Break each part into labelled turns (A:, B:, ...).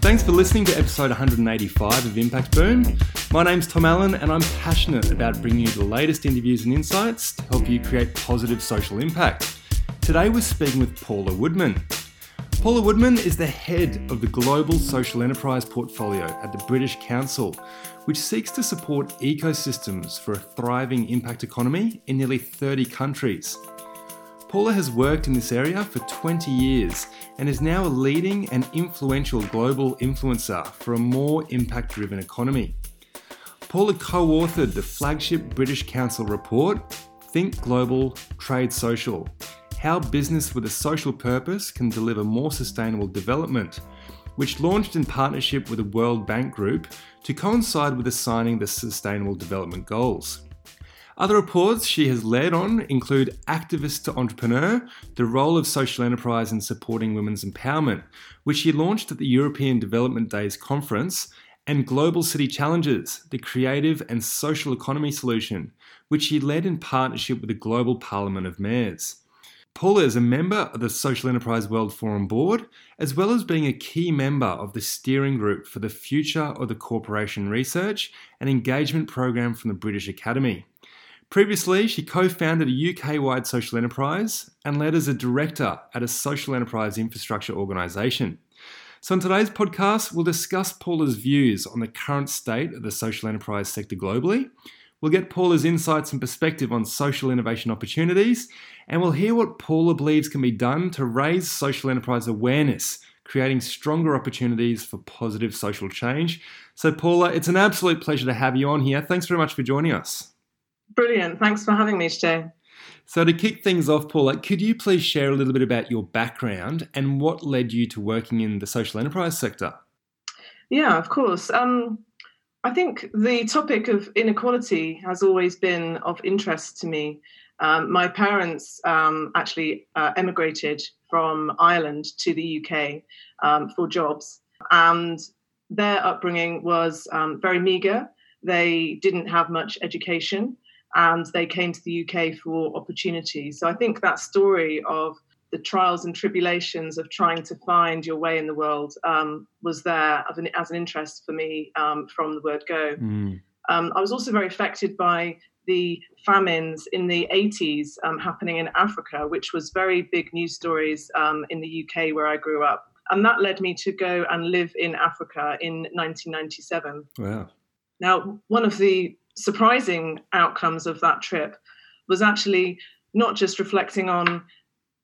A: Thanks for listening to episode 185 of Impact Boom. My name's Tom Allen, and I'm passionate about bringing you the latest interviews and insights to help you create positive social impact. Today, we're speaking with Paula Woodman. Paula Woodman is the head of the Global Social Enterprise Portfolio at the British Council, which seeks to support ecosystems for a thriving impact economy in nearly 30 countries. Paula has worked in this area for 20 years and is now a leading and influential global influencer for a more impact driven economy. Paula co authored the flagship British Council report, Think Global, Trade Social How Business with a Social Purpose Can Deliver More Sustainable Development, which launched in partnership with the World Bank Group to coincide with the signing of the Sustainable Development Goals. Other reports she has led on include Activist to Entrepreneur, the role of social enterprise in supporting women's empowerment, which she launched at the European Development Days conference, and Global City Challenges, the creative and social economy solution, which she led in partnership with the Global Parliament of Mayors. Paula is a member of the Social Enterprise World Forum Board, as well as being a key member of the steering group for the Future of the Corporation Research and Engagement Program from the British Academy. Previously, she co founded a UK wide social enterprise and led as a director at a social enterprise infrastructure organisation. So, in today's podcast, we'll discuss Paula's views on the current state of the social enterprise sector globally. We'll get Paula's insights and perspective on social innovation opportunities, and we'll hear what Paula believes can be done to raise social enterprise awareness, creating stronger opportunities for positive social change. So, Paula, it's an absolute pleasure to have you on here. Thanks very much for joining us.
B: Brilliant. Thanks for having me today.
A: So, to kick things off, Paula, could you please share a little bit about your background and what led you to working in the social enterprise sector?
B: Yeah, of course. Um, I think the topic of inequality has always been of interest to me. Um, my parents um, actually uh, emigrated from Ireland to the UK um, for jobs, and their upbringing was um, very meagre. They didn't have much education and they came to the UK for opportunities. So I think that story of the trials and tribulations of trying to find your way in the world um, was there an, as an interest for me um, from the word go. Mm. Um, I was also very affected by the famines in the 80s um, happening in Africa, which was very big news stories um, in the UK where I grew up. And that led me to go and live in Africa in 1997. Wow. Now, one of the surprising outcomes of that trip was actually not just reflecting on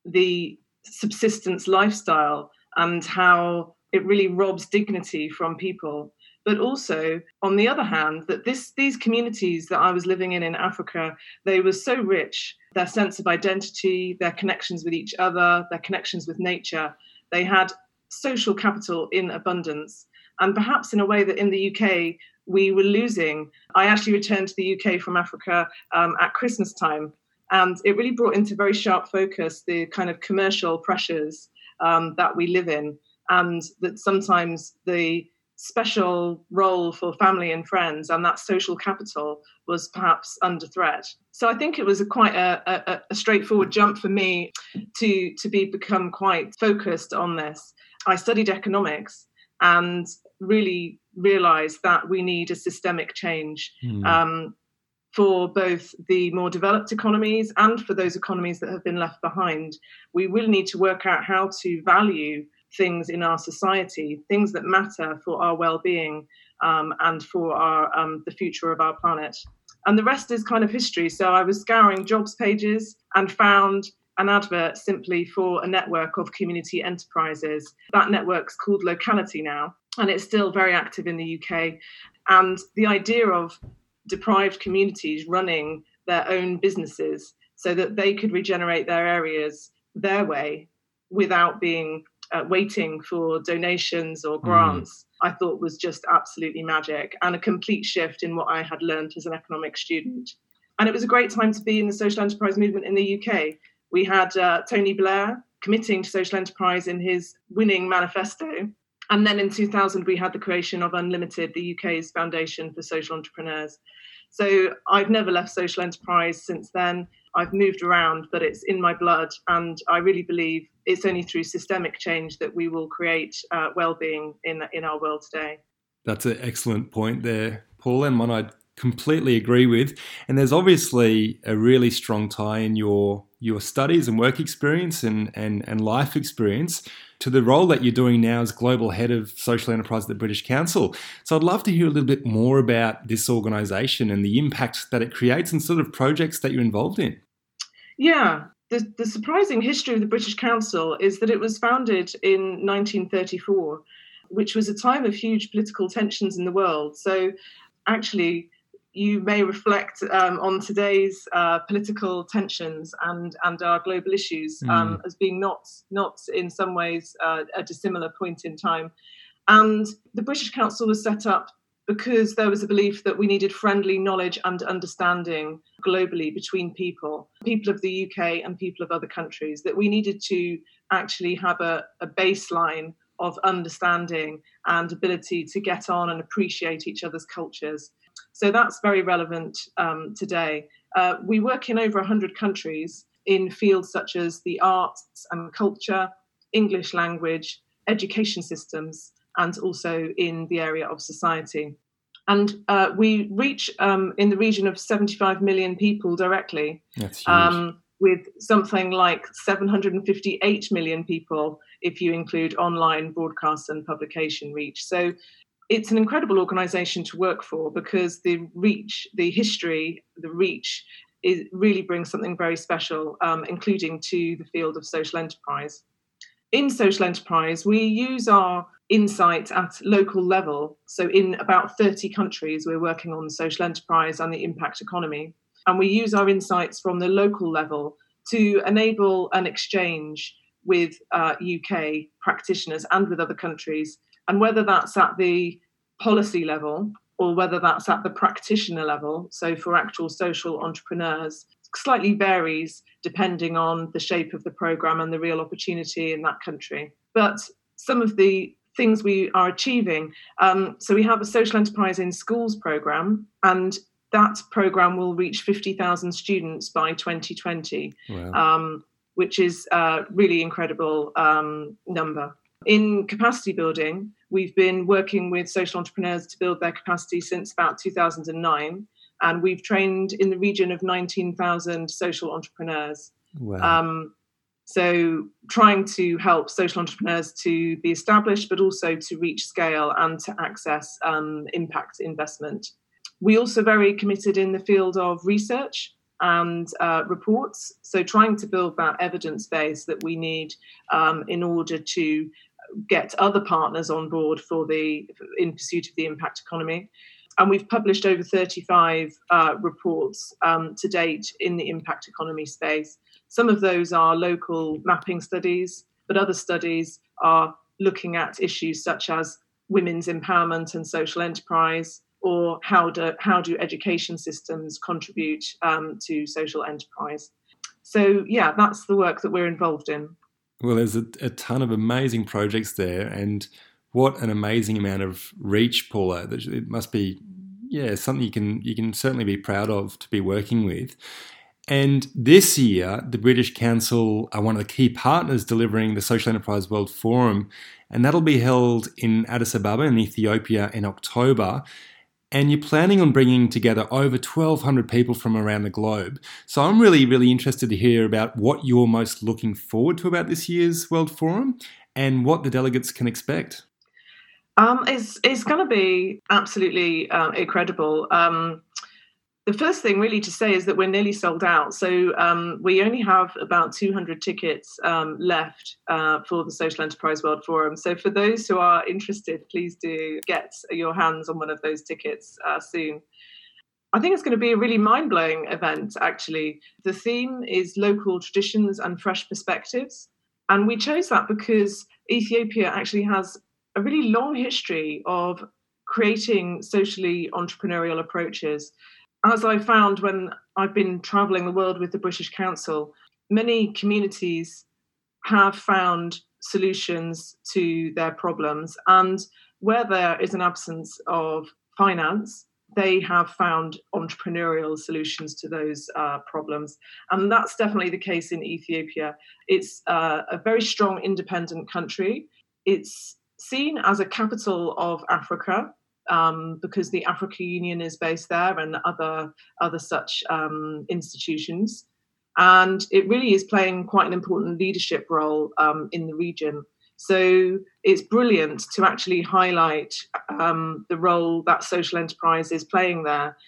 B: the subsistence lifestyle and how it really robs dignity from people but also on the other hand that this these communities that i was living in in africa they were so rich their sense of identity their connections with each other their connections with nature they had social capital in abundance. And perhaps in a way that in the uk we were losing. I actually returned to the UK from Africa um, at Christmas time, and it really brought into very sharp focus the kind of commercial pressures um, that we live in, and that sometimes the special role for family and friends and that social capital was perhaps under threat. So I think it was a quite a, a, a straightforward jump for me to to be become quite focused on this. I studied economics and really realize that we need a systemic change mm. um, for both the more developed economies and for those economies that have been left behind. We will need to work out how to value things in our society, things that matter for our well-being um, and for our um, the future of our planet. And the rest is kind of history. So I was scouring jobs pages and found an advert simply for a network of community enterprises. That network's called Locality now and it's still very active in the UK. And the idea of deprived communities running their own businesses so that they could regenerate their areas their way without being uh, waiting for donations or mm. grants, mm. I thought was just absolutely magic and a complete shift in what I had learned as an economics student. And it was a great time to be in the social enterprise movement in the UK. We had uh, Tony Blair committing to social enterprise in his winning manifesto. And then in 2000, we had the creation of Unlimited, the UK's foundation for social entrepreneurs. So I've never left social enterprise since then. I've moved around, but it's in my blood. And I really believe it's only through systemic change that we will create uh, well-being in, in our world today.
A: That's an excellent point there, Paul, and one I completely agree with. And there's obviously a really strong tie in your your studies and work experience and, and, and life experience to the role that you're doing now as global head of social enterprise at the British Council. So I'd love to hear a little bit more about this organisation and the impact that it creates and sort of projects that you're involved in.
B: Yeah, the, the surprising history of the British Council is that it was founded in 1934, which was a time of huge political tensions in the world. So actually, you may reflect um, on today's uh, political tensions and, and our global issues um, mm. as being not, not in some ways uh, a dissimilar point in time. And the British Council was set up because there was a belief that we needed friendly knowledge and understanding globally between people, people of the UK and people of other countries, that we needed to actually have a, a baseline of understanding and ability to get on and appreciate each other's cultures so that's very relevant um, today. Uh, we work in over 100 countries in fields such as the arts and culture, English language, education systems, and also in the area of society. And uh, we reach um, in the region of 75 million people directly,
A: um,
B: with something like 758 million people if you include online broadcast and publication reach. So it's an incredible organization to work for because the reach, the history, the reach is, really brings something very special, um, including to the field of social enterprise. In social enterprise, we use our insight at local level. So, in about 30 countries, we're working on social enterprise and the impact economy. And we use our insights from the local level to enable an exchange with uh, UK practitioners and with other countries and whether that's at the policy level or whether that's at the practitioner level, so for actual social entrepreneurs, slightly varies depending on the shape of the program and the real opportunity in that country. But some of the things we are achieving um, so we have a social enterprise in schools program, and that program will reach 50,000 students by 2020, wow. um, which is a really incredible um, number. In capacity building, we've been working with social entrepreneurs to build their capacity since about 2009, and we've trained in the region of 19,000 social entrepreneurs.
A: Wow. Um,
B: so, trying to help social entrepreneurs to be established, but also to reach scale and to access um, impact investment. We also very committed in the field of research and uh, reports. So, trying to build that evidence base that we need um, in order to get other partners on board for the in pursuit of the impact economy. And we've published over 35 uh, reports um, to date in the impact economy space. Some of those are local mapping studies, but other studies are looking at issues such as women's empowerment and social enterprise, or how do, how do education systems contribute um, to social enterprise. So, yeah, that's the work that we're involved in.
A: Well, there's a, a, ton of amazing projects there, and what an amazing amount of reach, Paula. It must be, yeah, something you can you can certainly be proud of to be working with. And this year, the British Council are one of the key partners delivering the Social Enterprise World Forum, and that'll be held in Addis Ababa in Ethiopia in October and you're planning on bringing together over 1,200 people from around the globe. So I'm really, really interested to hear about what you're most looking forward to about this year's World Forum and what the delegates can expect.
B: Um, it's it's going to be absolutely uh, incredible. Um, the first thing really to say is that we're nearly sold out. So um, we only have about 200 tickets um, left uh, for the Social Enterprise World Forum. So for those who are interested, please do get your hands on one of those tickets uh, soon. I think it's going to be a really mind blowing event, actually. The theme is local traditions and fresh perspectives. And we chose that because Ethiopia actually has a really long history of creating socially entrepreneurial approaches as I found when I've been traveling the world with the British Council, many communities have found solutions to their problems. And where there is an absence of finance, they have found entrepreneurial solutions to those uh, problems. And that's definitely the case in Ethiopia. It's uh, a very strong independent country. It's seen as a capital of Africa um, because the Africa Union is based there and other other such um, institutions, and it really is playing quite an important leadership role um, in the region. So it's brilliant to actually highlight um, the role that social enterprise is playing there.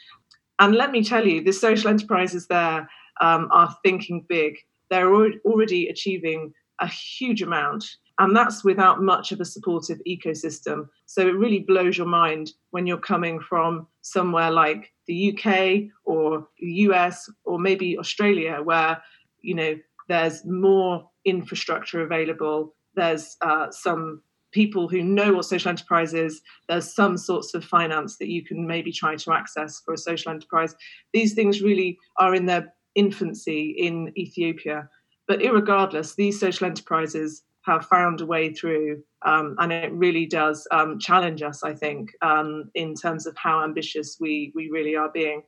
B: And let me tell you, the social enterprises there um, are thinking big. They're already achieving a huge amount and that's without much of a supportive ecosystem. So it really blows your mind when you're coming from somewhere like the UK or the US or maybe Australia, where you know there's more infrastructure available. There's uh, some people who know what social enterprise is. There's some sorts of finance that you can maybe try to access for a social enterprise. These things really are in their infancy in Ethiopia. But regardless, these social enterprises have found a way through. Um, and it really does um, challenge us, I think, um, in terms of how ambitious we, we really are being.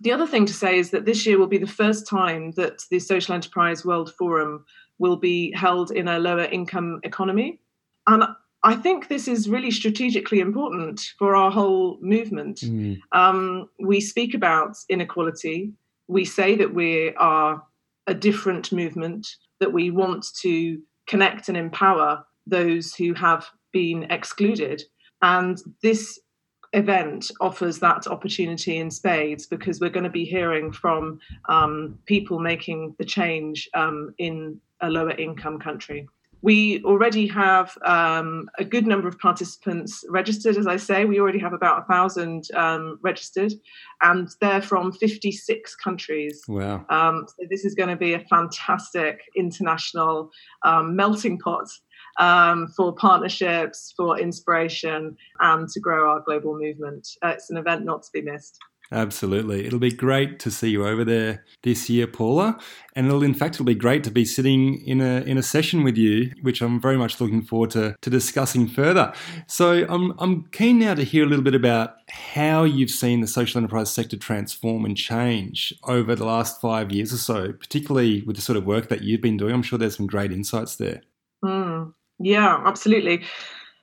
B: The other thing to say is that this year will be the first time that the Social Enterprise World Forum will be held in a lower income economy. And I think this is really strategically important for our whole movement. Mm. we speak about inequality. We say that we are a different movement, that we want to connect and empower those who have been excluded. And this event offers that opportunity in spades because we're going to be hearing from um, people making the change um, in a lower income country. We already have um, a good number of participants registered, as I say. We already have about a thousand um, registered, and they're from 56 countries.
A: Wow.
B: Um, so this is going to be a fantastic international um, melting pot um, for partnerships, for inspiration, and to grow our global movement. Uh, it's an event not to be missed.
A: Absolutely. It'll be great to see you over there this year, Paula. And it'll in fact it'll be great to be sitting in a in a session with you, which I'm very much looking forward to, to discussing further. So I'm I'm keen now to hear a little bit about how you've seen the social enterprise sector transform and change over the last five years or so, particularly with the sort of work that you've been doing. I'm sure there's some great insights there.
B: Mm, yeah, absolutely.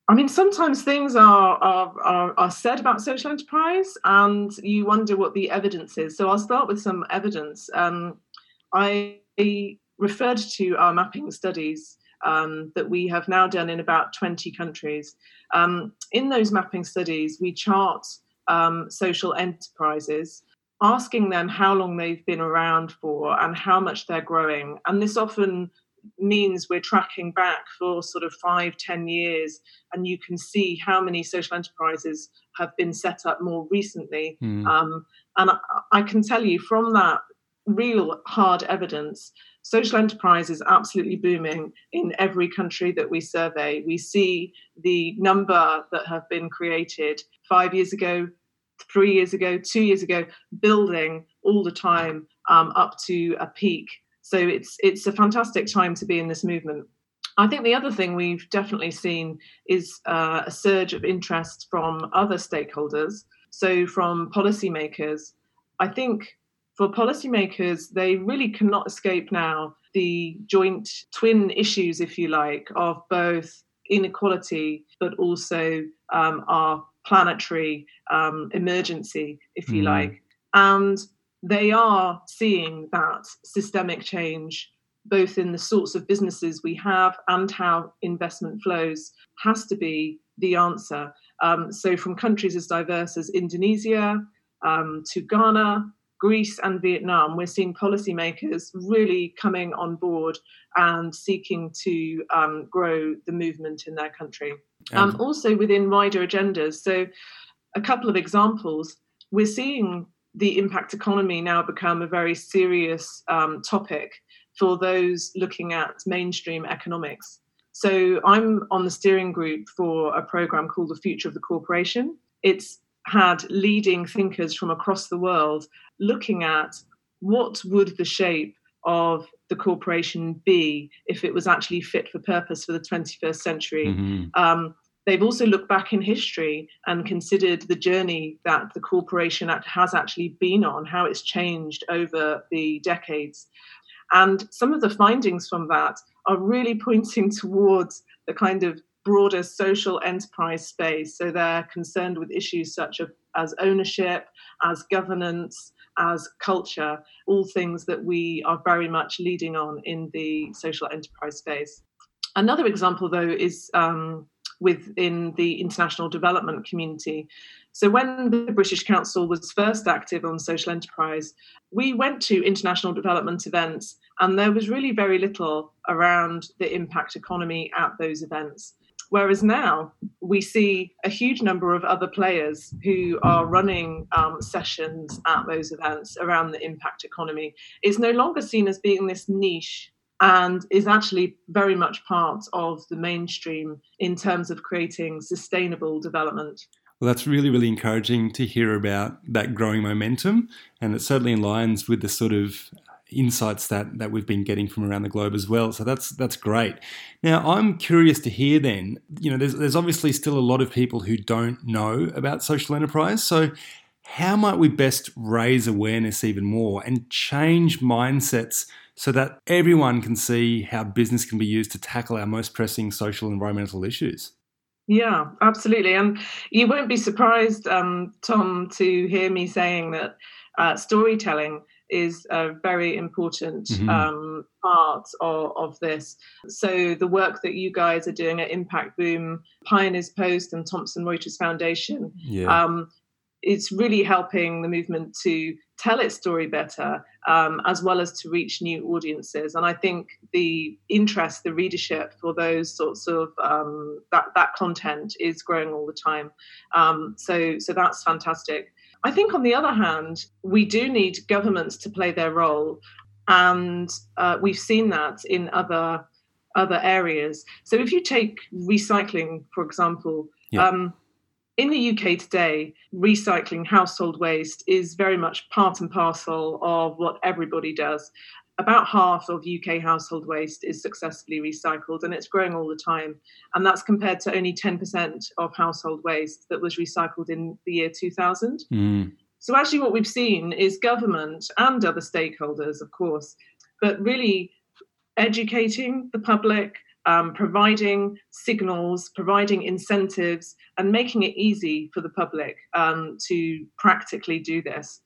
B: I mean, sometimes things are, are, are, are, said about social enterprise and you wonder what the evidence is. So I'll start with some evidence. Um, I referred to our mapping studies um, that we have now done in about 20 countries. Um, in those mapping studies, we chart um, social enterprises, asking them how long they've been around for and how much they're growing. And this often means we're tracking back for sort of five, ten years, and you can see how many social enterprises have been set up more recently. Mm. Um, and I, I, can tell you from that real hard evidence, social enterprise is absolutely booming in every country that we survey. We see the number that have been created five years ago, three years ago, two years ago, building all the time um, up to a peak so it's it's a fantastic time to be in this movement. I think the other thing we've definitely seen is uh, a surge of interest from other stakeholders. So from policymakers, I think for policymakers, they really cannot escape now the joint twin issues, if you like, of both inequality but also um, our planetary um, emergency, if you mm. like. And they are seeing that systemic change both in the sorts of businesses we have and how investment flows has to be the answer. Um, so, from countries as diverse as Indonesia um, to Ghana Greece and Vietnam, we're seeing policymakers really coming on board and seeking to um, grow the movement in their country. Um, also within wider agendas. So, a couple of examples. We're seeing the impact economy now become a very serious um, topic for those looking at mainstream economics. So I'm on the steering group for a program called The Future of the Corporation. It's had leading thinkers from across the world looking at what would the shape of the corporation be if it was actually fit for purpose for the 21st century. Mm-hmm. Um, they've also looked back in history and considered the journey that the corporation Act has actually been on, how it's changed over the decades. And some of the findings from that are really pointing towards the kind of broader social enterprise space. So they're concerned with issues such as ownership, as governance, as culture, all things that we are very much leading on in the social enterprise space. Another example, though, is um, within the international development community. So, when the British Council was first active on social enterprise, we went to international development events, and there was really very little around the impact economy at those events. Whereas now we see a huge number of other players who are running um, sessions at those events around the impact economy. It's no longer seen as being this niche and is actually very much part of the mainstream in terms of creating sustainable development.
A: Well, that's really, really encouraging to hear about that growing momentum. And it certainly aligns with the sort of insights that, that we've been getting from around the globe as well. So that's that's great. Now I'm curious to hear then, you know, there's there's obviously still a lot of people who don't know about social enterprise. So how might we best raise awareness even more and change mindsets so that everyone can see how business can be used to tackle our most pressing social and environmental issues?
B: Yeah, absolutely. And you won't be surprised, um, Tom, to hear me saying that uh, storytelling is a very important mm-hmm. um, part of, of, this. So the work that you guys are doing at Impact Boom, Pioneers Post, and Thomson Reuters Foundation, yeah. um, it's really helping the movement to tell its story better, um, as well as to reach new audiences. And I think the interest, the readership for those sorts of um, that that content is growing all the time. Um, so so that's fantastic. I think, on the other hand, we do need governments to play their role, and uh, we've seen that in other other areas. So, if you take recycling, for example, yeah. In the UK today, recycling household waste is very much part and parcel of what everybody does about half of UK household waste is successfully recycled and it's growing all the time. And that's compared to only 10% of household waste that was recycled in the year 2000. Mm. So, actually, what we've seen is government and other stakeholders, of course, but really educating the public, um, providing signals, providing incentives, and making it easy for the public um, to practically do this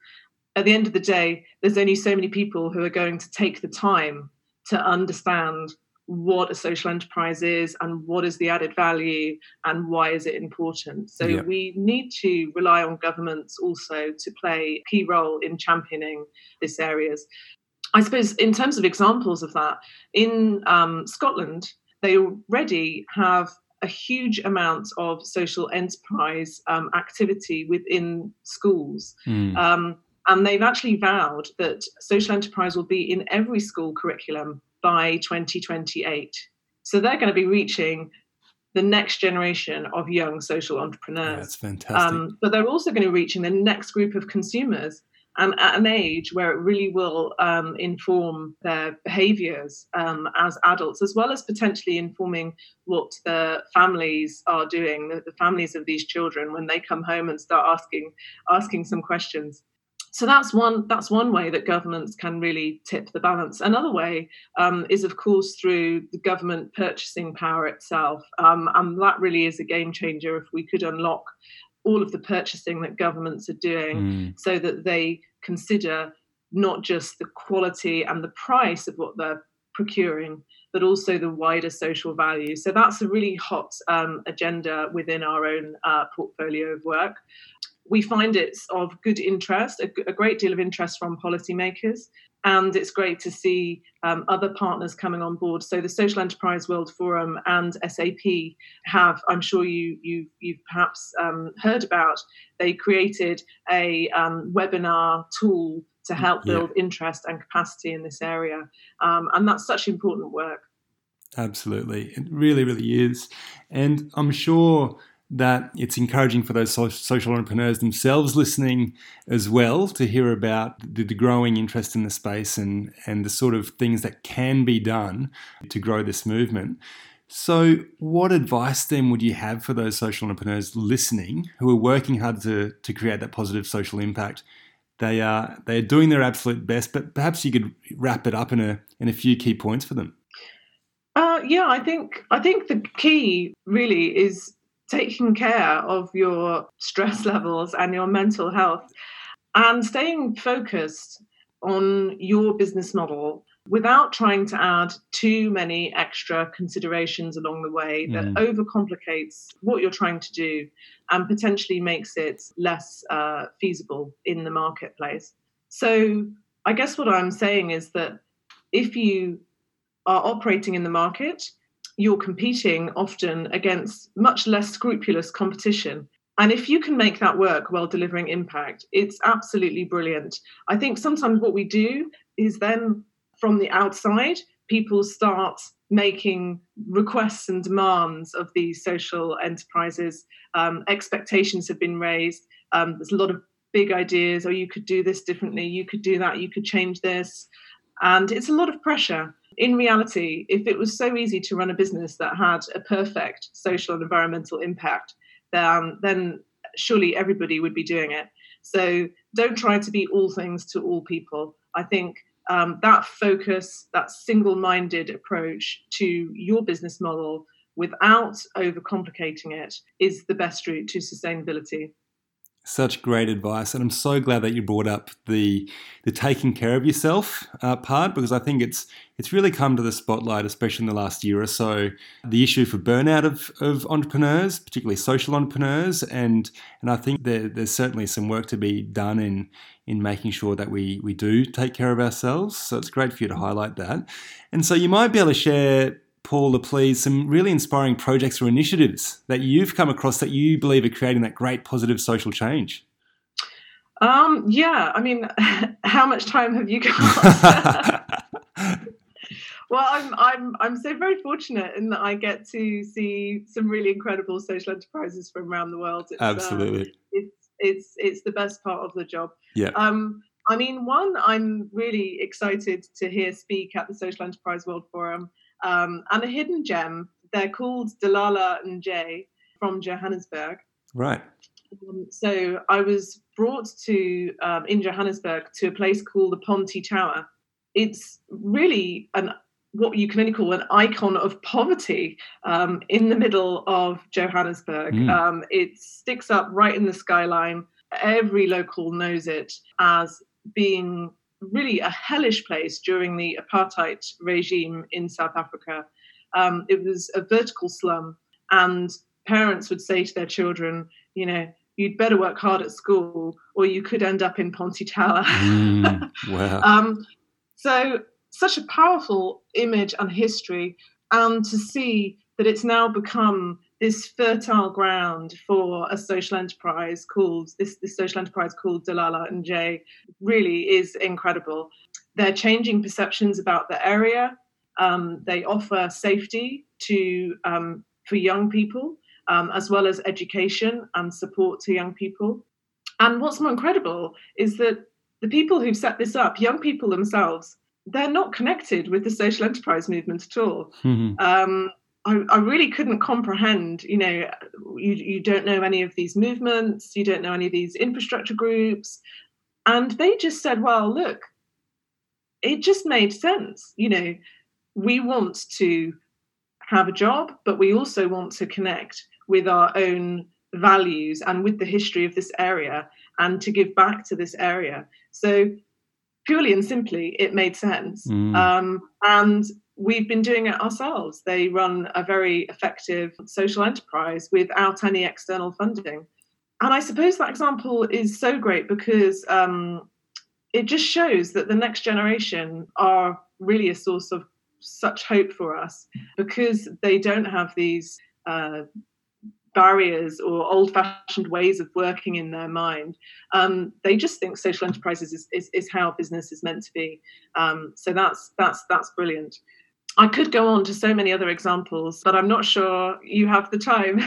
B: at the end of the day, there's only so many people who are going to take the time to understand what a social enterprise is and what is the added value and why is it important. So yeah. we need to rely on governments also to play a key role in championing these areas. I suppose in terms of examples of that, in um, Scotland, they already have a huge amount of social enterprise um, activity within schools. Mm. Um, and they've actually vowed that social enterprise will be in every school curriculum by 2028. So they're going to be reaching the next generation of young social entrepreneurs.
A: that's fantastic. Um,
B: but they're also going to be reaching the next group of consumers and at an age where it really will um, inform their behaviors um, as adults, as well as potentially informing what the families are doing, the, the, families of these children when they come home and start asking asking some questions so that's one that's one way that governments can really tip the balance. Another way um, is, of course, through the government purchasing power itself, um, and that really is a game changer. If we could unlock all of the purchasing that governments are doing, mm. so that they consider not just the quality and the price of what they're procuring, but also the wider social value. So that's a really hot um, agenda within our own uh, portfolio of work we find it's of good interest, a, a great deal of interest from policymakers and it's great to see um, other partners coming on board. So the Social Enterprise World Forum and SAP have, I'm sure you you you've perhaps um, heard about. They created a um, webinar tool to help build yeah. interest and capacity in this area, um, and that's such important work.
A: Absolutely, it really, really is, and I'm sure that it's encouraging for those social entrepreneurs themselves listening as well to hear about the, growing interest in the space and, and the sort of things that can be done to grow this movement. So, what advice then would you have for those social entrepreneurs listening who are working hard to, to create that positive social impact? They are they are doing their absolute best, but perhaps you could wrap it up in a in a few key points for them.
B: Uh, yeah, I think I think the key really is taking care of your stress levels and your mental health and staying focused on your business model without trying to add too many extra considerations along the way that mm. overcomplicates what you're trying to do and potentially makes it less uh, feasible in the marketplace. So, I guess what I'm saying is that if you are operating in the market, you're competing often against much less scrupulous competition. And if you can make that work while delivering impact, it's absolutely brilliant. I think sometimes what we do is then from the outside, people start making requests and demands of these social enterprises. Um, expectations have been raised. Um, there's a lot of big ideas. Oh, you could do this differently. You could do that. You could change this. And it's a lot of pressure in reality, if it was so easy to run a business that had a perfect social and environmental impact, then, then surely everybody would be doing it. So don't try to be all things to all people. I think um, that focus, that single minded approach to your business model without overcomplicating it is the best route to sustainability
A: such great advice, and I'm so glad that you brought up the the taking care of yourself uh, part because I think it's it's really come to the spotlight, especially in the last year or so. The issue for burnout of, of entrepreneurs, particularly social entrepreneurs, and and I think there, there's certainly some work to be done in in making sure that we we do take care of ourselves. So it's great for you to highlight that, and so you might be able to share Paula, please, some really inspiring projects or initiatives that you've come across that you believe are creating that great positive social change?
B: Um, yeah, I mean, how much time have you got? well, I'm I'm I'm so very fortunate in that I get to see some really incredible social enterprises from around the world.
A: It's, uh, Absolutely, uh,
B: it's it's it's the best part of the job.
A: Yeah.
B: Um, I mean, one, I'm really excited to hear speak at the Social Enterprise World Forum um, and a hidden gem. They're called Dlala Nje from Johannesburg.
A: Right.
B: Um, so I was brought to um, in Johannesburg to a place called the Ponte Tower. It's really an what you can only call an icon of poverty um, in the middle of Johannesburg. Mm. Um, it sticks up right in the skyline. Every local knows it as being really a hellish place during the apartheid regime in South Africa. Um, it was a vertical slum, and parents would say to their children, you know, you'd better work hard at school or you could end up in Ponte Tower.
A: mm, wow.
B: um, so, such a powerful image and history, and to see that it's now become this fertile ground for a social enterprise called this, this social enterprise called Dlala Nje really is incredible. They're changing perceptions about the area. Um, they offer safety to um, for young people um, as well as education and support to young people. And what's more incredible is that the people who've set this up, young people themselves, they're not connected with the social enterprise movement at all. Mm-hmm. Um, I, I, really couldn't comprehend, you know, you, you don't know any of these movements, you don't know any of these infrastructure groups. And they just said, well, look, it just made sense. You know, we want to have a job, but we also want to connect with our own values and with the history of this area and to give back to this area. So, purely and simply, it made sense. Mm. Um, and we've been doing it ourselves. They run a very effective social enterprise without any external funding. and I suppose that example is so great because um, it just shows that the next generation are really a source of such hope for us because they don't have these uh, barriers or old fashioned ways of working in their mind. Um, they just think social enterprises is, is, is, how business is meant to be. Um, so that's, that's, that's brilliant. I could go on to so many other examples, but I'm not sure you have the time.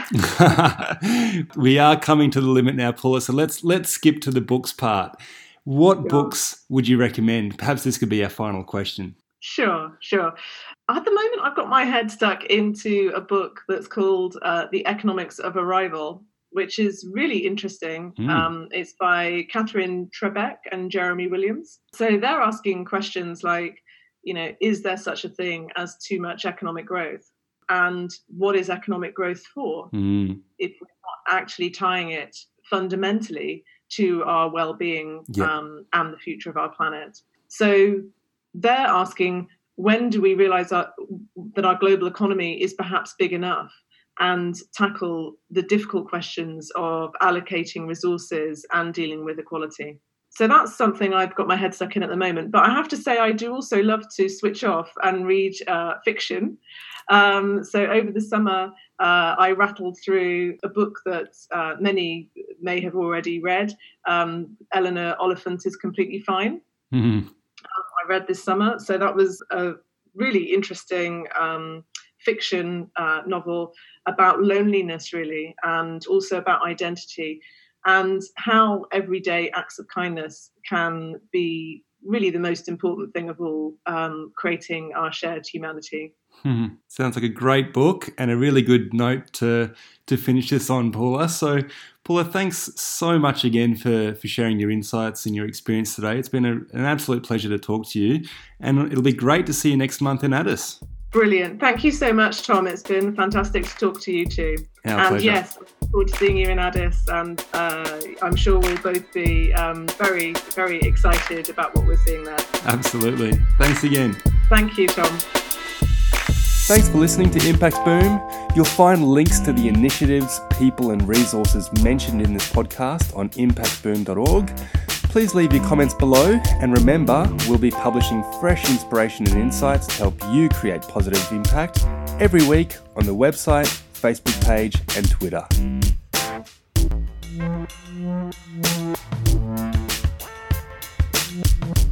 A: we are coming to the limit now, Paula. So let's let's skip to the books part. What yeah. books would you recommend? Perhaps this could be our final question.
B: Sure, sure. At the moment, I've got my head stuck into a book that's called uh, The Economics of Arrival, which is really interesting. Mm. Um, it's by Katherine Trebeck and Jeremy Williams. So they're asking questions like, you know, is there such a thing as too much economic growth? And what is economic growth for mm. if we're not actually tying it fundamentally to our well-being yeah. um, and the future of our planet? So they're asking, when do we realize our, that our global economy is perhaps big enough and tackle the difficult questions of allocating resources and dealing with equality? So that's something I've got my head stuck in at the moment. But I have to say, I do also love to switch off and read uh, fiction. Um, so over the summer, uh, I rattled through a book that uh, many may have already read. Um, Eleanor Oliphant is completely fine. Mm-hmm. I read this summer, so that was a really interesting um, fiction uh, novel about loneliness, really, and also about identity and how everyday acts of kindness can be really the most important thing of all, um, creating our shared humanity.
A: Hmm. Sounds like a great book and a really good note to to finish this on, Paula. So, Paula, thanks so much again for for sharing your insights and your experience today. It's been a, an absolute pleasure to talk to you, and it'll be great to see you next month in Addis.
B: Brilliant. Thank you so much, Tom. It's been fantastic to talk to you too.
A: Our
B: and
A: pleasure.
B: yes, forward to seeing you in Addis. And uh, I'm sure we'll both be um, very, very excited about what we're seeing there.
A: Absolutely. Thanks again.
B: Thank you, Tom.
A: Thanks for listening to Impact Boom. You'll find links to the initiatives, people, and resources mentioned in this podcast on impactboom.org. Please leave your comments below, and remember, we'll be publishing fresh inspiration and insights to help you create positive impact every week on the website, Facebook page, and Twitter. Thank you.